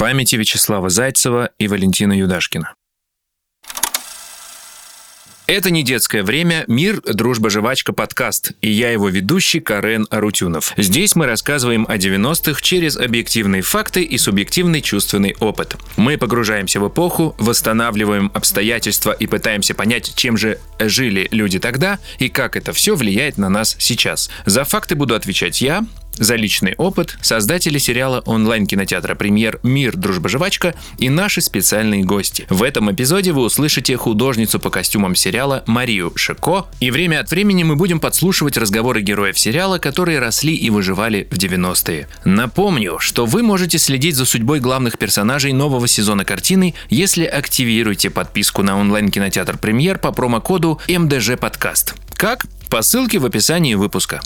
Памяти Вячеслава Зайцева и Валентина Юдашкина. Это не детское время, мир, дружба, жвачка, подкаст. И я его ведущий Карен Арутюнов. Здесь мы рассказываем о 90-х через объективные факты и субъективный чувственный опыт. Мы погружаемся в эпоху, восстанавливаем обстоятельства и пытаемся понять, чем же жили люди тогда и как это все влияет на нас сейчас. За факты буду отвечать я, за личный опыт создатели сериала онлайн-кинотеатра «Премьер. Мир. Дружба. Жвачка» и наши специальные гости. В этом эпизоде вы услышите художницу по костюмам сериала Марию Шико, и время от времени мы будем подслушивать разговоры героев сериала, которые росли и выживали в 90-е. Напомню, что вы можете следить за судьбой главных персонажей нового сезона картины, если активируете подписку на онлайн-кинотеатр «Премьер» по промокоду МДЖ Подкаст. Как? По ссылке в описании выпуска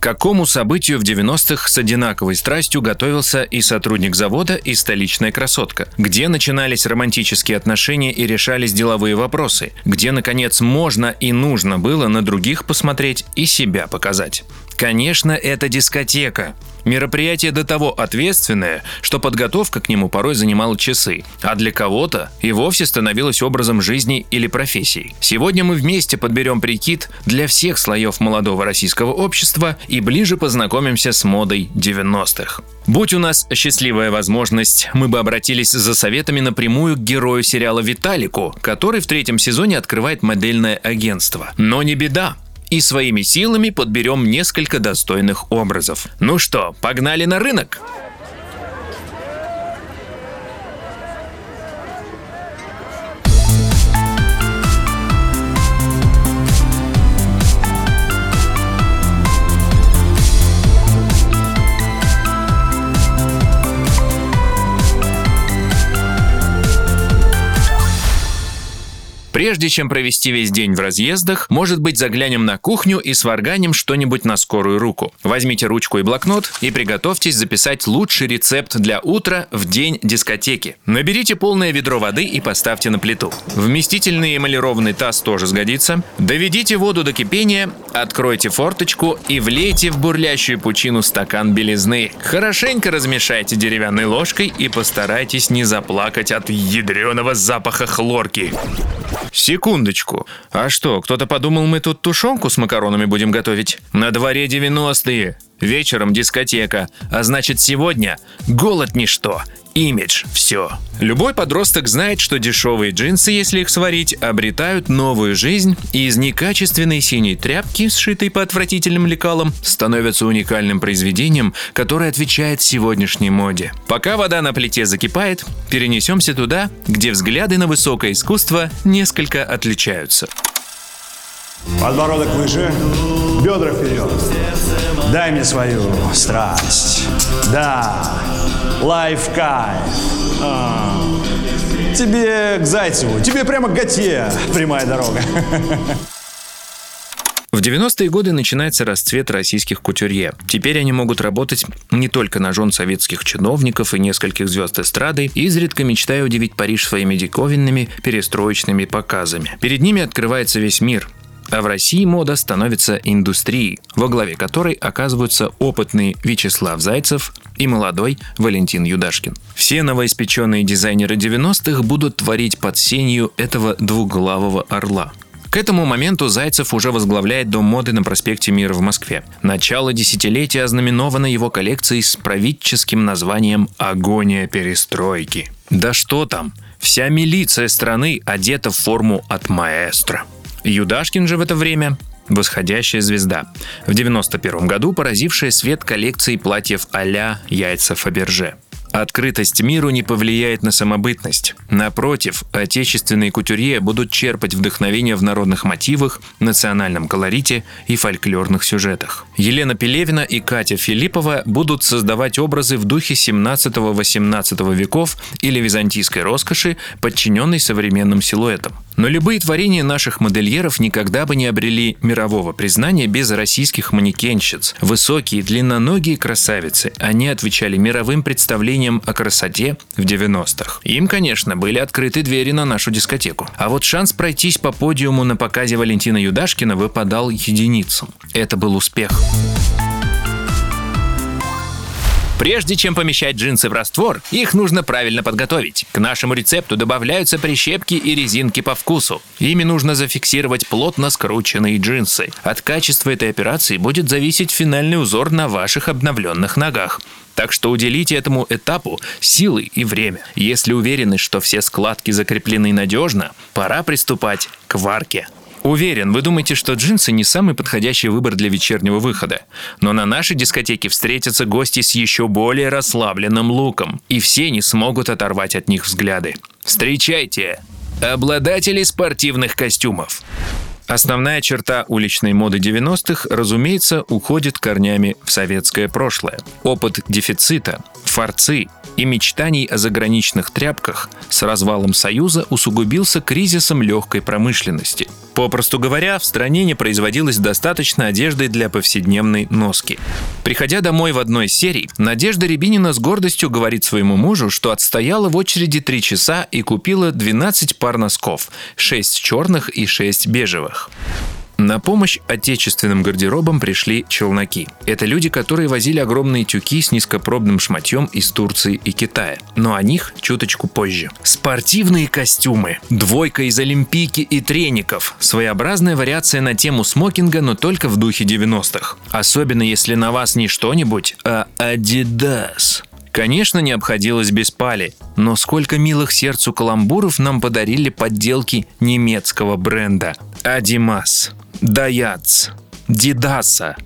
какому событию в 90-х с одинаковой страстью готовился и сотрудник завода, и столичная красотка? Где начинались романтические отношения и решались деловые вопросы? Где, наконец, можно и нужно было на других посмотреть и себя показать? Конечно, это дискотека. Мероприятие до того ответственное, что подготовка к нему порой занимала часы, а для кого-то и вовсе становилось образом жизни или профессии. Сегодня мы вместе подберем прикид для всех слоев молодого российского общества и ближе познакомимся с модой 90-х. Будь у нас счастливая возможность, мы бы обратились за советами напрямую к герою сериала Виталику, который в третьем сезоне открывает модельное агентство. Но не беда, и своими силами подберем несколько достойных образов. Ну что, погнали на рынок? Прежде чем провести весь день в разъездах, может быть заглянем на кухню и сварганим что-нибудь на скорую руку. Возьмите ручку и блокнот и приготовьтесь записать лучший рецепт для утра в день дискотеки. Наберите полное ведро воды и поставьте на плиту. Вместительный эмалированный таз тоже сгодится. Доведите воду до кипения, откройте форточку и влейте в бурлящую пучину стакан белизны. Хорошенько размешайте деревянной ложкой и постарайтесь не заплакать от ядреного запаха хлорки. Секундочку. А что, кто-то подумал, мы тут тушенку с макаронами будем готовить? На дворе 90-е. Вечером дискотека. А значит, сегодня голод ничто. Имидж – все. Любой подросток знает, что дешевые джинсы, если их сварить, обретают новую жизнь, и из некачественной синей тряпки, сшитой по отвратительным лекалам, становятся уникальным произведением, которое отвечает сегодняшней моде. Пока вода на плите закипает, перенесемся туда, где взгляды на высокое искусство несколько отличаются. Подбородок выше, бедра вперед. Дай мне свою страсть. Да, лайф кайф. А. Тебе к Зайцеву, тебе прямо к Готье прямая дорога. В 90-е годы начинается расцвет российских кутюрье. Теперь они могут работать не только на жен советских чиновников и нескольких звезд эстрады, изредка мечтая удивить Париж своими диковинными перестроечными показами. Перед ними открывается весь мир, а в России мода становится индустрией, во главе которой оказываются опытный Вячеслав Зайцев и молодой Валентин Юдашкин. Все новоиспеченные дизайнеры 90-х будут творить под сенью этого двуглавого орла. К этому моменту Зайцев уже возглавляет Дом моды на проспекте Мира в Москве. Начало десятилетия ознаменовано его коллекцией с правительским названием «Агония перестройки». Да что там, вся милиция страны одета в форму от маэстро. Юдашкин же в это время восходящая звезда. В 91 году поразившая свет коллекции платьев а-ля яйца Фаберже. Открытость миру не повлияет на самобытность. Напротив, отечественные кутюрье будут черпать вдохновение в народных мотивах, национальном колорите и фольклорных сюжетах. Елена Пелевина и Катя Филиппова будут создавать образы в духе 17-18 веков или византийской роскоши, подчиненной современным силуэтам. Но любые творения наших модельеров никогда бы не обрели мирового признания без российских манекенщиц. Высокие, длинноногие красавицы. Они отвечали мировым представлениям о красоте в 90-х. Им, конечно, были открыты двери на нашу дискотеку. А вот шанс пройтись по подиуму на показе Валентина Юдашкина выпадал единицам. Это был успех. Прежде чем помещать джинсы в раствор, их нужно правильно подготовить. К нашему рецепту добавляются прищепки и резинки по вкусу. Ими нужно зафиксировать плотно скрученные джинсы. От качества этой операции будет зависеть финальный узор на ваших обновленных ногах. Так что уделите этому этапу силы и время. Если уверены, что все складки закреплены надежно, пора приступать к варке. Уверен, вы думаете, что джинсы не самый подходящий выбор для вечернего выхода. Но на нашей дискотеке встретятся гости с еще более расслабленным луком, и все не смогут оторвать от них взгляды. Встречайте! Обладатели спортивных костюмов. Основная черта уличной моды 90-х, разумеется, уходит корнями в советское прошлое. Опыт дефицита, форцы и мечтаний о заграничных тряпках с развалом Союза усугубился кризисом легкой промышленности. Попросту говоря, в стране не производилось достаточно одежды для повседневной носки. Приходя домой в одной из серий, Надежда Рябинина с гордостью говорит своему мужу, что отстояла в очереди 3 часа и купила 12 пар носков, 6 черных и 6 бежевых. На помощь отечественным гардеробам пришли челноки. Это люди, которые возили огромные тюки с низкопробным шматьем из Турции и Китая. Но о них чуточку позже. Спортивные костюмы. Двойка из олимпийки и треников. Своеобразная вариация на тему смокинга, но только в духе 90-х. Особенно если на вас не что-нибудь, а Adidas. Конечно, не обходилось без пали, но сколько милых сердцу каламбуров нам подарили подделки немецкого бренда. Адимас. Даяц, Дидаса,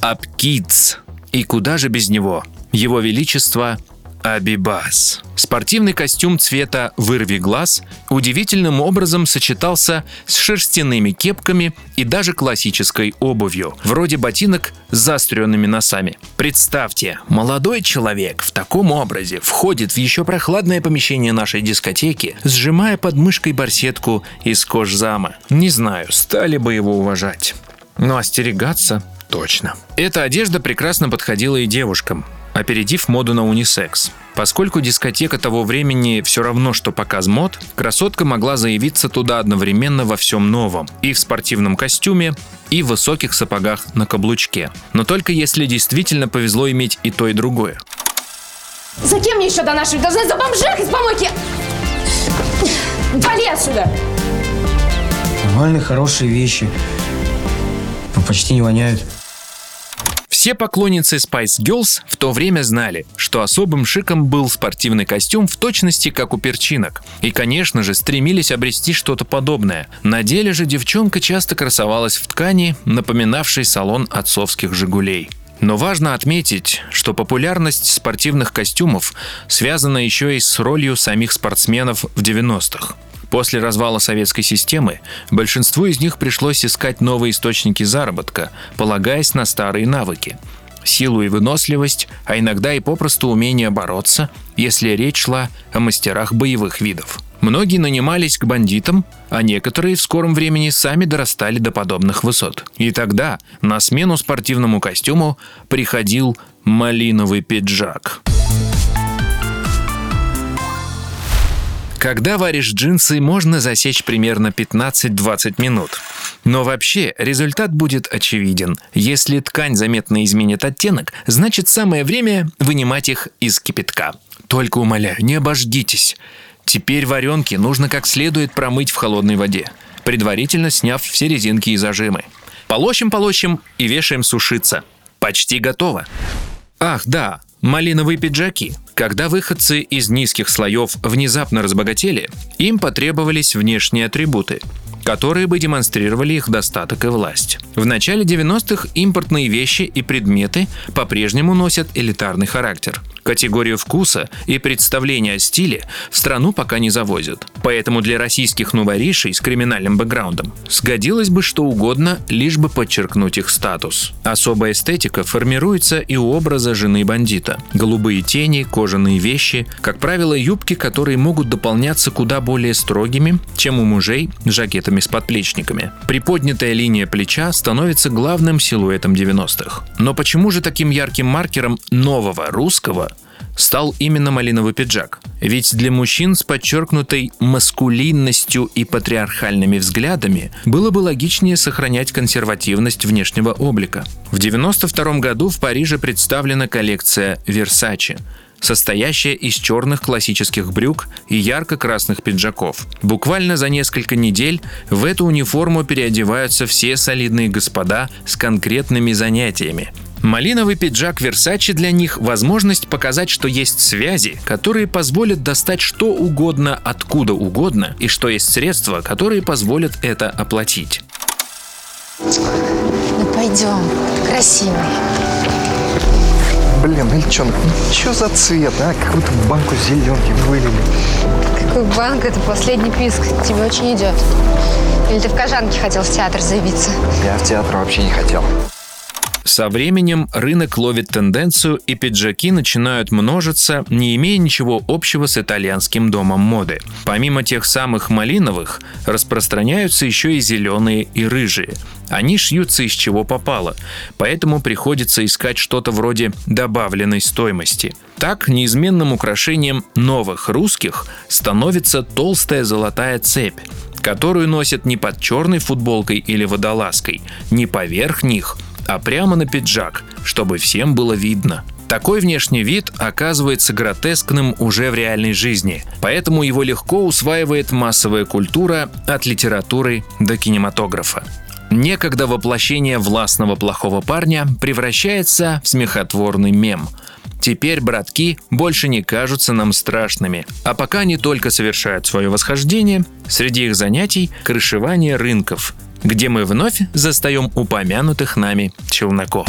Апкиц. И куда же без него? Его Величество Абибас. Спортивный костюм цвета «Вырви глаз» удивительным образом сочетался с шерстяными кепками и даже классической обувью, вроде ботинок с заостренными носами. Представьте, молодой человек в таком образе входит в еще прохладное помещение нашей дискотеки, сжимая под мышкой барсетку из кожзама. Не знаю, стали бы его уважать. Но остерегаться точно. Эта одежда прекрасно подходила и девушкам опередив моду на унисекс. Поскольку дискотека того времени все равно, что показ мод, красотка могла заявиться туда одновременно во всем новом. И в спортивном костюме, и в высоких сапогах на каблучке. Но только если действительно повезло иметь и то, и другое. За кем мне еще до нашей должны? За бомжах из помойки! Вали отсюда! Нормальные, хорошие вещи. Но почти не воняют. Все поклонницы Spice Girls в то время знали, что особым шиком был спортивный костюм в точности как у перчинок. И, конечно же, стремились обрести что-то подобное. На деле же девчонка часто красовалась в ткани, напоминавшей салон отцовских «Жигулей». Но важно отметить, что популярность спортивных костюмов связана еще и с ролью самих спортсменов в 90-х. После развала советской системы большинству из них пришлось искать новые источники заработка, полагаясь на старые навыки силу и выносливость, а иногда и попросту умение бороться, если речь шла о мастерах боевых видов. Многие нанимались к бандитам, а некоторые в скором времени сами дорастали до подобных высот. И тогда на смену спортивному костюму приходил малиновый пиджак. Когда варишь джинсы, можно засечь примерно 15-20 минут. Но вообще результат будет очевиден. Если ткань заметно изменит оттенок, значит самое время вынимать их из кипятка. Только умоляю, не обождитесь. Теперь варенки нужно как следует промыть в холодной воде, предварительно сняв все резинки и зажимы. Полощем-полощем и вешаем сушиться. Почти готово. Ах, да, малиновые пиджаки. Когда выходцы из низких слоев внезапно разбогатели, им потребовались внешние атрибуты которые бы демонстрировали их достаток и власть. В начале 90-х импортные вещи и предметы по-прежнему носят элитарный характер. Категорию вкуса и представления о стиле в страну пока не завозят. Поэтому для российских новоришей с криминальным бэкграундом сгодилось бы что угодно, лишь бы подчеркнуть их статус. Особая эстетика формируется и у образа жены бандита. Голубые тени, кожаные вещи, как правило, юбки, которые могут дополняться куда более строгими, чем у мужей жакетами с подплечниками. Приподнятая линия плеча становится главным силуэтом 90-х. Но почему же таким ярким маркером нового русского стал именно малиновый пиджак. Ведь для мужчин с подчеркнутой маскулинностью и патриархальными взглядами было бы логичнее сохранять консервативность внешнего облика. В 1992 году в Париже представлена коллекция Versace состоящая из черных классических брюк и ярко-красных пиджаков. Буквально за несколько недель в эту униформу переодеваются все солидные господа с конкретными занятиями. Малиновый пиджак Versace для них – возможность показать, что есть связи, которые позволят достать что угодно откуда угодно, и что есть средства, которые позволят это оплатить. Ну пойдем, красивый. Блин, Ильчонок, ну что за цвет, а? Какую-то банку зеленки вылили. Какой банк, это последний писк. Тебе очень идет. Или ты в Кожанке хотел в театр заявиться? Я в театр вообще не хотел. Со временем рынок ловит тенденцию, и пиджаки начинают множиться, не имея ничего общего с итальянским домом моды. Помимо тех самых малиновых, распространяются еще и зеленые и рыжие. Они шьются из чего попало, поэтому приходится искать что-то вроде добавленной стоимости. Так, неизменным украшением новых русских становится толстая золотая цепь, которую носят не под черной футболкой или водолазкой, не поверх них, а прямо на пиджак, чтобы всем было видно. Такой внешний вид оказывается гротескным уже в реальной жизни, поэтому его легко усваивает массовая культура от литературы до кинематографа. Некогда воплощение властного плохого парня превращается в смехотворный мем. Теперь братки больше не кажутся нам страшными, а пока они только совершают свое восхождение, среди их занятий – крышевание рынков, где мы вновь застаем упомянутых нами челноков.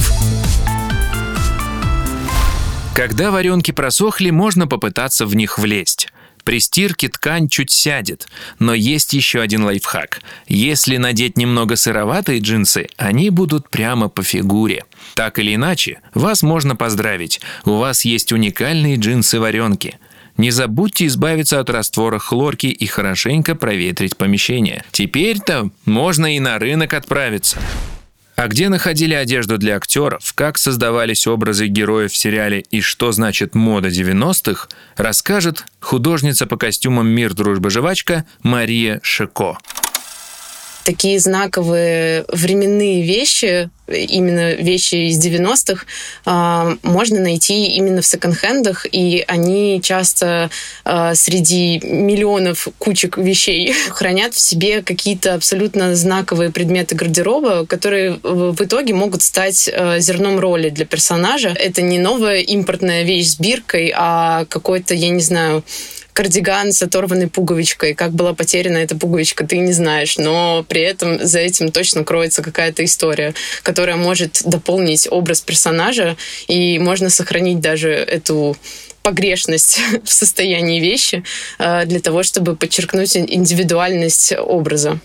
Когда варенки просохли, можно попытаться в них влезть. При стирке ткань чуть сядет, но есть еще один лайфхак. Если надеть немного сыроватые джинсы, они будут прямо по фигуре. Так или иначе, вас можно поздравить. У вас есть уникальные джинсы-варенки – не забудьте избавиться от раствора хлорки и хорошенько проветрить помещение. Теперь-то можно и на рынок отправиться. А где находили одежду для актеров, как создавались образы героев в сериале и что значит мода 90-х, расскажет художница по костюмам «Мир, дружба, жвачка» Мария Шико такие знаковые временные вещи, именно вещи из 90-х, а, можно найти именно в секонд-хендах, и они часто а, среди миллионов кучек вещей хранят в себе какие-то абсолютно знаковые предметы гардероба, которые в итоге могут стать а, зерном роли для персонажа. Это не новая импортная вещь с биркой, а какой-то, я не знаю, кардиган с оторванной пуговичкой. Как была потеряна эта пуговичка, ты не знаешь. Но при этом за этим точно кроется какая-то история, которая может дополнить образ персонажа, и можно сохранить даже эту погрешность в состоянии вещи э, для того, чтобы подчеркнуть индивидуальность образа.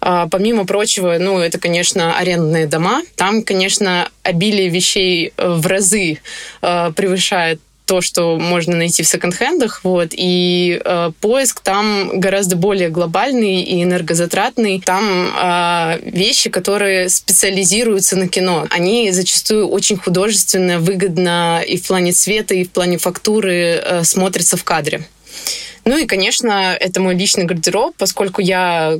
А, помимо прочего, ну, это, конечно, арендные дома. Там, конечно, обилие вещей э, в разы э, превышает то, что можно найти в секонд-хендах, вот, и э, поиск там гораздо более глобальный и энергозатратный. Там э, вещи, которые специализируются на кино. Они зачастую очень художественно, выгодно и в плане цвета, и в плане фактуры э, смотрятся в кадре. Ну и, конечно, это мой личный гардероб, поскольку я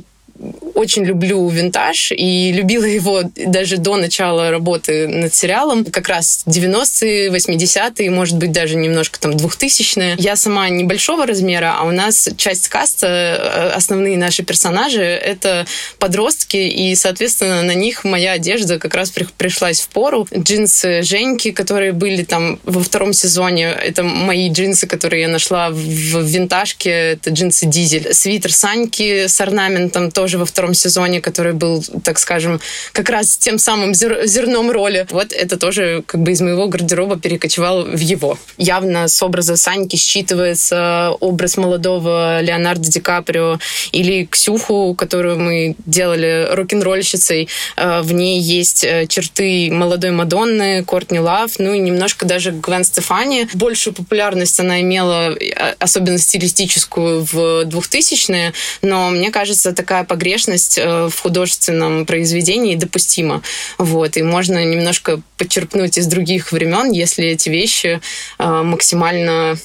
очень люблю винтаж и любила его даже до начала работы над сериалом. Как раз 90-е, 80-е, может быть, даже немножко там 2000-е. Я сама небольшого размера, а у нас часть каста, э, основные наши персонажи, это подростки, и, соответственно, на них моя одежда как раз пришлась в пору. Джинсы Женьки, которые были там во втором сезоне, это мои джинсы, которые я нашла в винтажке, это джинсы Дизель. Свитер Саньки с орнаментом тоже во втором сезоне, который был, так скажем, как раз тем самым зер зерном роли. Вот это тоже как бы из моего гардероба перекочевал в его. Явно с образа Саньки считывается образ молодого Леонардо Ди Каприо или Ксюху, которую мы делали рок-н-ролльщицей. Э, в ней есть э, черты молодой Мадонны, Кортни Лав, ну и немножко даже Гвен Стефани. Большую популярность она имела, э, особенно стилистическую, в 2000-е, но мне кажется, такая погрешность э, в художественном произведении допустима. Вот. И можно немножко подчеркнуть из других времен, если эти вещи э, максимально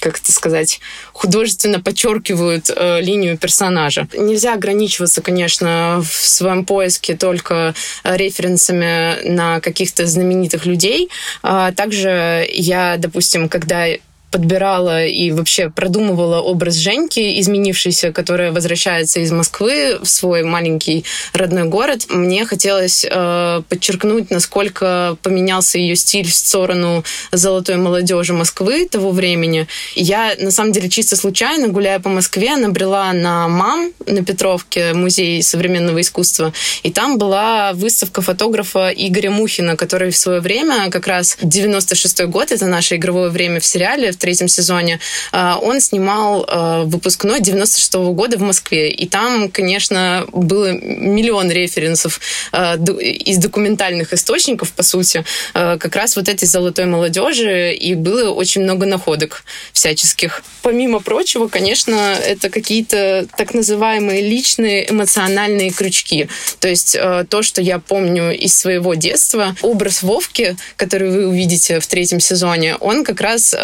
как это сказать, художественно подчеркивают э, линию персонажа. Нельзя ограничиваться, конечно, в своем поиске только референсами на каких-то знаменитых людей. А также я, допустим, когда подбирала и вообще продумывала образ Женьки, изменившийся, которая возвращается из Москвы в свой маленький родной город, мне хотелось э, подчеркнуть, насколько поменялся ее стиль в сторону золотой молодежи Москвы того времени. Я, на самом деле, чисто случайно, гуляя по Москве, набрела на МАМ на Петровке, музей современного искусства, и там была выставка фотографа Игоря Мухина, который в свое время, как раз 96-й год, это наше игровое время в сериале, в третьем сезоне, а, он снимал а, выпускной 96 -го года в Москве. И там, конечно, было миллион референсов а, из документальных источников, по сути, как раз вот этой золотой молодежи, и было очень много находок всяческих. Помимо прочего, конечно, это какие-то так называемые личные эмоциональные крючки. То есть то, что я помню из своего детства, образ Вовки, который вы увидите в третьем сезоне, он как раз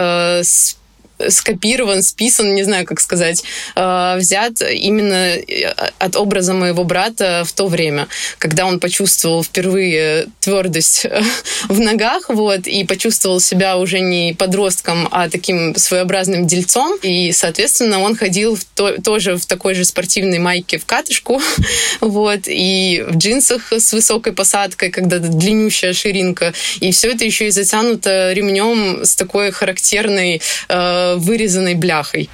was скопирован, списан, не знаю, как сказать, э, взят именно э, от образа моего брата в то время, когда он почувствовал впервые твердость э, в ногах, вот, и почувствовал себя уже не подростком, а таким своеобразным дельцом, и, соответственно, он ходил в то, тоже в такой же спортивной майке в катышку, вот, и в джинсах с высокой посадкой, когда длиннющая ширинка, и все это еще и затянуто ремнем с такой характерной вырезанной бляхой.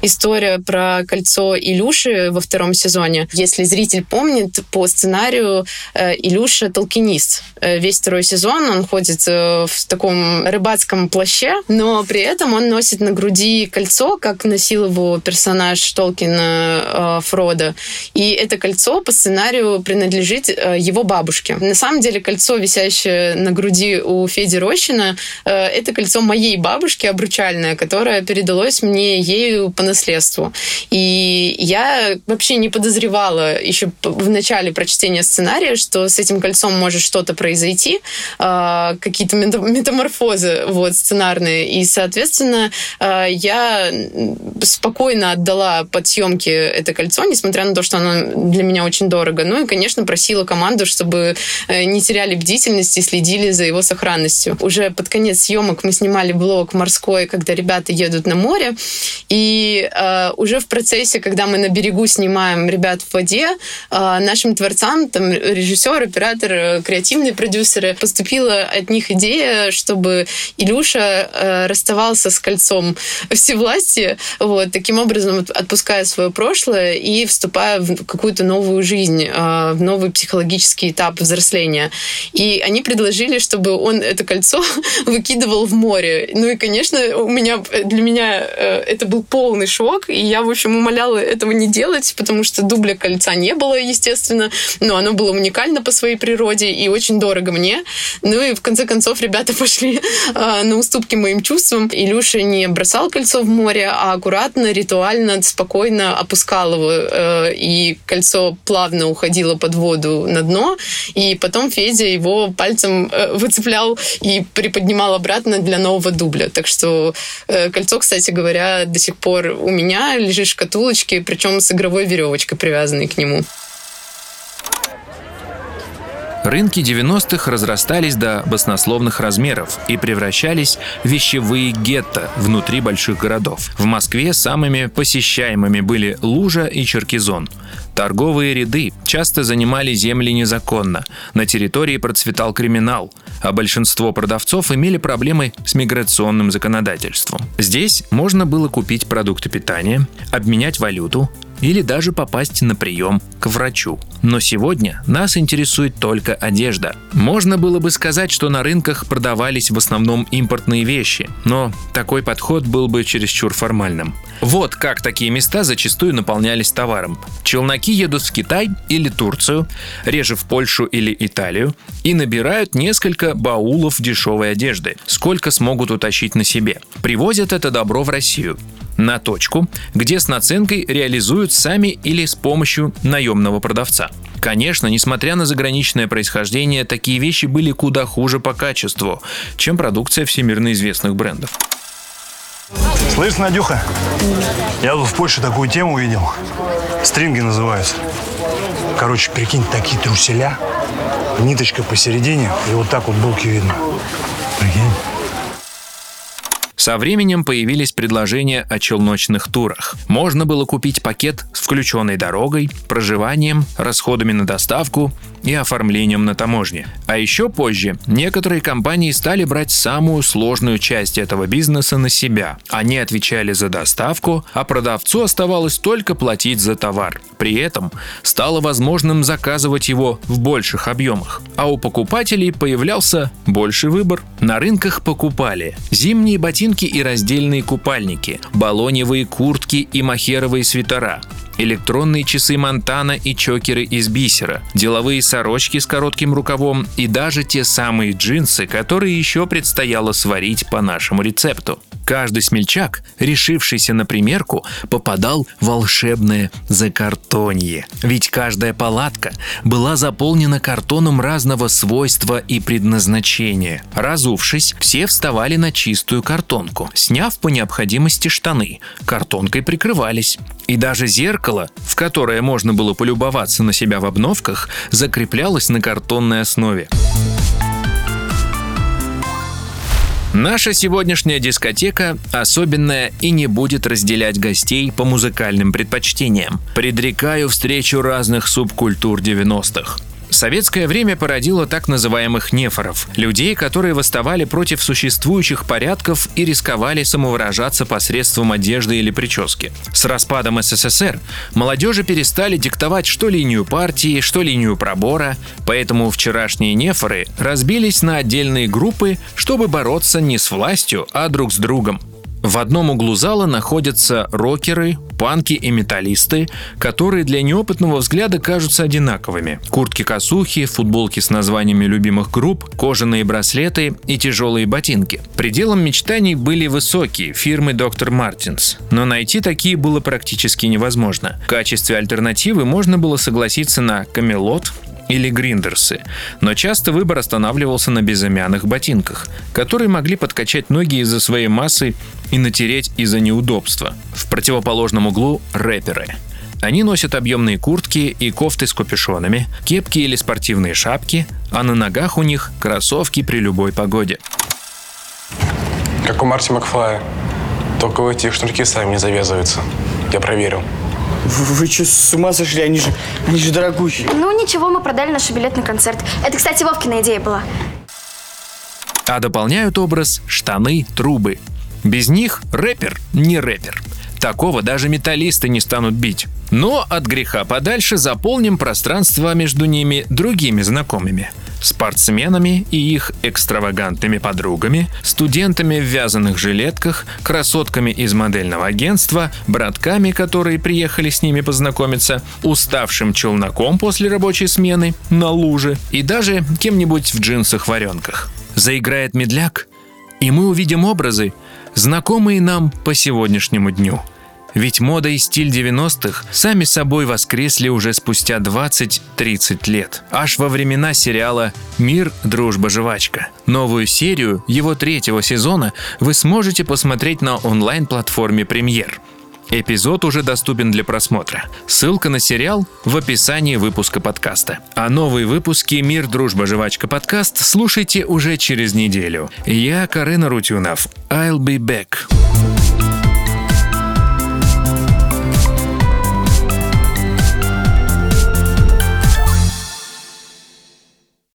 История про кольцо Илюши во втором сезоне. Если зритель помнит, по сценарию э, Илюша толкинист. Э, весь второй сезон он ходит э, в таком рыбацком плаще, но при этом он носит на груди кольцо, как носил его персонаж Толкина Фрода. И это кольцо по сценарию принадлежит его бабушке. На самом деле кольцо, висящее на груди у Феди Рощина, это кольцо моей бабушки обручальное, которое передалось мне ею по наследству. И я вообще не подозревала еще в начале прочтения сценария, что с этим кольцом может что-то произойти, а, какие-то метаморфозы вот, сценарные. И, соответственно, а, я спокойно отдала под съемки это кольцо, несмотря на то, что оно для меня очень дорого. Ну и, конечно, просила команду, чтобы э, не теряли бдительность и следили за его сохранностью. Уже под конец съемок мы снимали блог морской, когда ребята едут на море. И э, уже в процессе, когда мы на берегу снимаем ребят в воде, э, нашим творцам, там, режиссер, оператор, э, креативные продюсеры, поступила от них идея, чтобы Илюша э, расставался с кольцом всевластия, вот, таким образом отпуская свое прошлое и вступая в какую-то новую жизнь, э, в новый психологический этап взросления. И они предложили, чтобы он это кольцо выкидывал в море. Ну и, конечно, у меня, для меня э, это был полный шок, и я, в общем, умоляла этого не делать, потому что дубля кольца не было, естественно, но оно было уникально по своей природе и очень дорого мне. Ну и в конце концов ребята пошли э, на уступки моим чувствам. Илюша не бросал кольцо в море, а аккуратно, ритуально, спокойно опускал его, э, и кольцо плавно уходило под воду на дно, и потом Федя его пальцем э, выцеплял и приподнимал обратно для нового дубля. Так что э, кольцо, кстати говоря, до сих пор у меня лежит в шкатулочке, причем с игровой веревочкой, привязанной к нему. Рынки 90-х разрастались до баснословных размеров и превращались в вещевые гетто внутри больших городов. В Москве самыми посещаемыми были Лужа и Черкизон. Торговые ряды часто занимали земли незаконно, на территории процветал криминал, а большинство продавцов имели проблемы с миграционным законодательством. Здесь можно было купить продукты питания, обменять валюту, или даже попасть на прием к врачу. Но сегодня нас интересует только одежда. Можно было бы сказать, что на рынках продавались в основном импортные вещи, но такой подход был бы чересчур формальным. Вот как такие места зачастую наполнялись товаром. Челноки едут в Китай или Турцию, реже в Польшу или Италию, и набирают несколько баулов дешевой одежды, сколько смогут утащить на себе. Привозят это добро в Россию. На точку, где с наценкой реализуют сами или с помощью наемного продавца. Конечно, несмотря на заграничное происхождение, такие вещи были куда хуже по качеству, чем продукция всемирно известных брендов. Слышь, Надюха, я тут в Польше такую тему увидел. Стринги называются. Короче, прикинь, такие труселя, ниточка посередине, и вот так вот булки видно. Прикинь. Со временем появились предложения о челночных турах. Можно было купить пакет с включенной дорогой, проживанием, расходами на доставку и оформлением на таможне. А еще позже некоторые компании стали брать самую сложную часть этого бизнеса на себя. Они отвечали за доставку, а продавцу оставалось только платить за товар. При этом стало возможным заказывать его в больших объемах. А у покупателей появлялся больше выбор. На рынках покупали зимние ботинки и раздельные купальники, баллоневые куртки и махеровые свитера, электронные часы Монтана и чокеры из бисера, деловые сорочки с коротким рукавом и даже те самые джинсы, которые еще предстояло сварить по нашему рецепту. Каждый смельчак, решившийся на примерку, попадал в волшебное закартонье. Ведь каждая палатка была заполнена картоном разного свойства и предназначения. Разувшись, все вставали на чистую картонку, сняв по необходимости штаны, картонкой прикрывались. И даже зеркало, в которое можно было полюбоваться на себя в обновках, закреплялось на картонной основе. Наша сегодняшняя дискотека особенная и не будет разделять гостей по музыкальным предпочтениям. Предрекаю встречу разных субкультур 90-х. Советское время породило так называемых нефоров – людей, которые восставали против существующих порядков и рисковали самовыражаться посредством одежды или прически. С распадом СССР молодежи перестали диктовать что линию партии, что линию пробора, поэтому вчерашние нефоры разбились на отдельные группы, чтобы бороться не с властью, а друг с другом. В одном углу зала находятся рокеры, панки и металлисты, которые для неопытного взгляда кажутся одинаковыми. Куртки-косухи, футболки с названиями любимых групп, кожаные браслеты и тяжелые ботинки. Пределом мечтаний были высокие фирмы Доктор Мартинс, но найти такие было практически невозможно. В качестве альтернативы можно было согласиться на Камелот, или гриндерсы, но часто выбор останавливался на безымянных ботинках, которые могли подкачать ноги из-за своей массы и натереть из-за неудобства. В противоположном углу – рэперы. Они носят объемные куртки и кофты с капюшонами, кепки или спортивные шапки, а на ногах у них кроссовки при любой погоде. Как у Марти Макфлая. Только у этих шнурки сами не завязываются. Я проверил. Вы, вы что, с ума сошли? Они же, они же дорогущие. Ну ничего, мы продали наш билет на концерт. Это, кстати, Вовкина идея была. А дополняют образ штаны, трубы. Без них рэпер не рэпер. Такого даже металлисты не станут бить. Но от греха подальше заполним пространство между ними другими знакомыми. Спортсменами и их экстравагантными подругами, студентами в вязаных жилетках, красотками из модельного агентства, братками, которые приехали с ними познакомиться, уставшим челноком после рабочей смены на луже и даже кем-нибудь в джинсах-варенках. Заиграет медляк, и мы увидим образы, знакомые нам по сегодняшнему дню. Ведь мода и стиль 90-х сами собой воскресли уже спустя 20-30 лет. Аж во времена сериала «Мир, дружба, жвачка». Новую серию его третьего сезона вы сможете посмотреть на онлайн-платформе «Премьер». Эпизод уже доступен для просмотра. Ссылка на сериал в описании выпуска подкаста. А новые выпуски «Мир, дружба, жвачка» подкаст слушайте уже через неделю. Я Карена Рутюнов. I'll be back.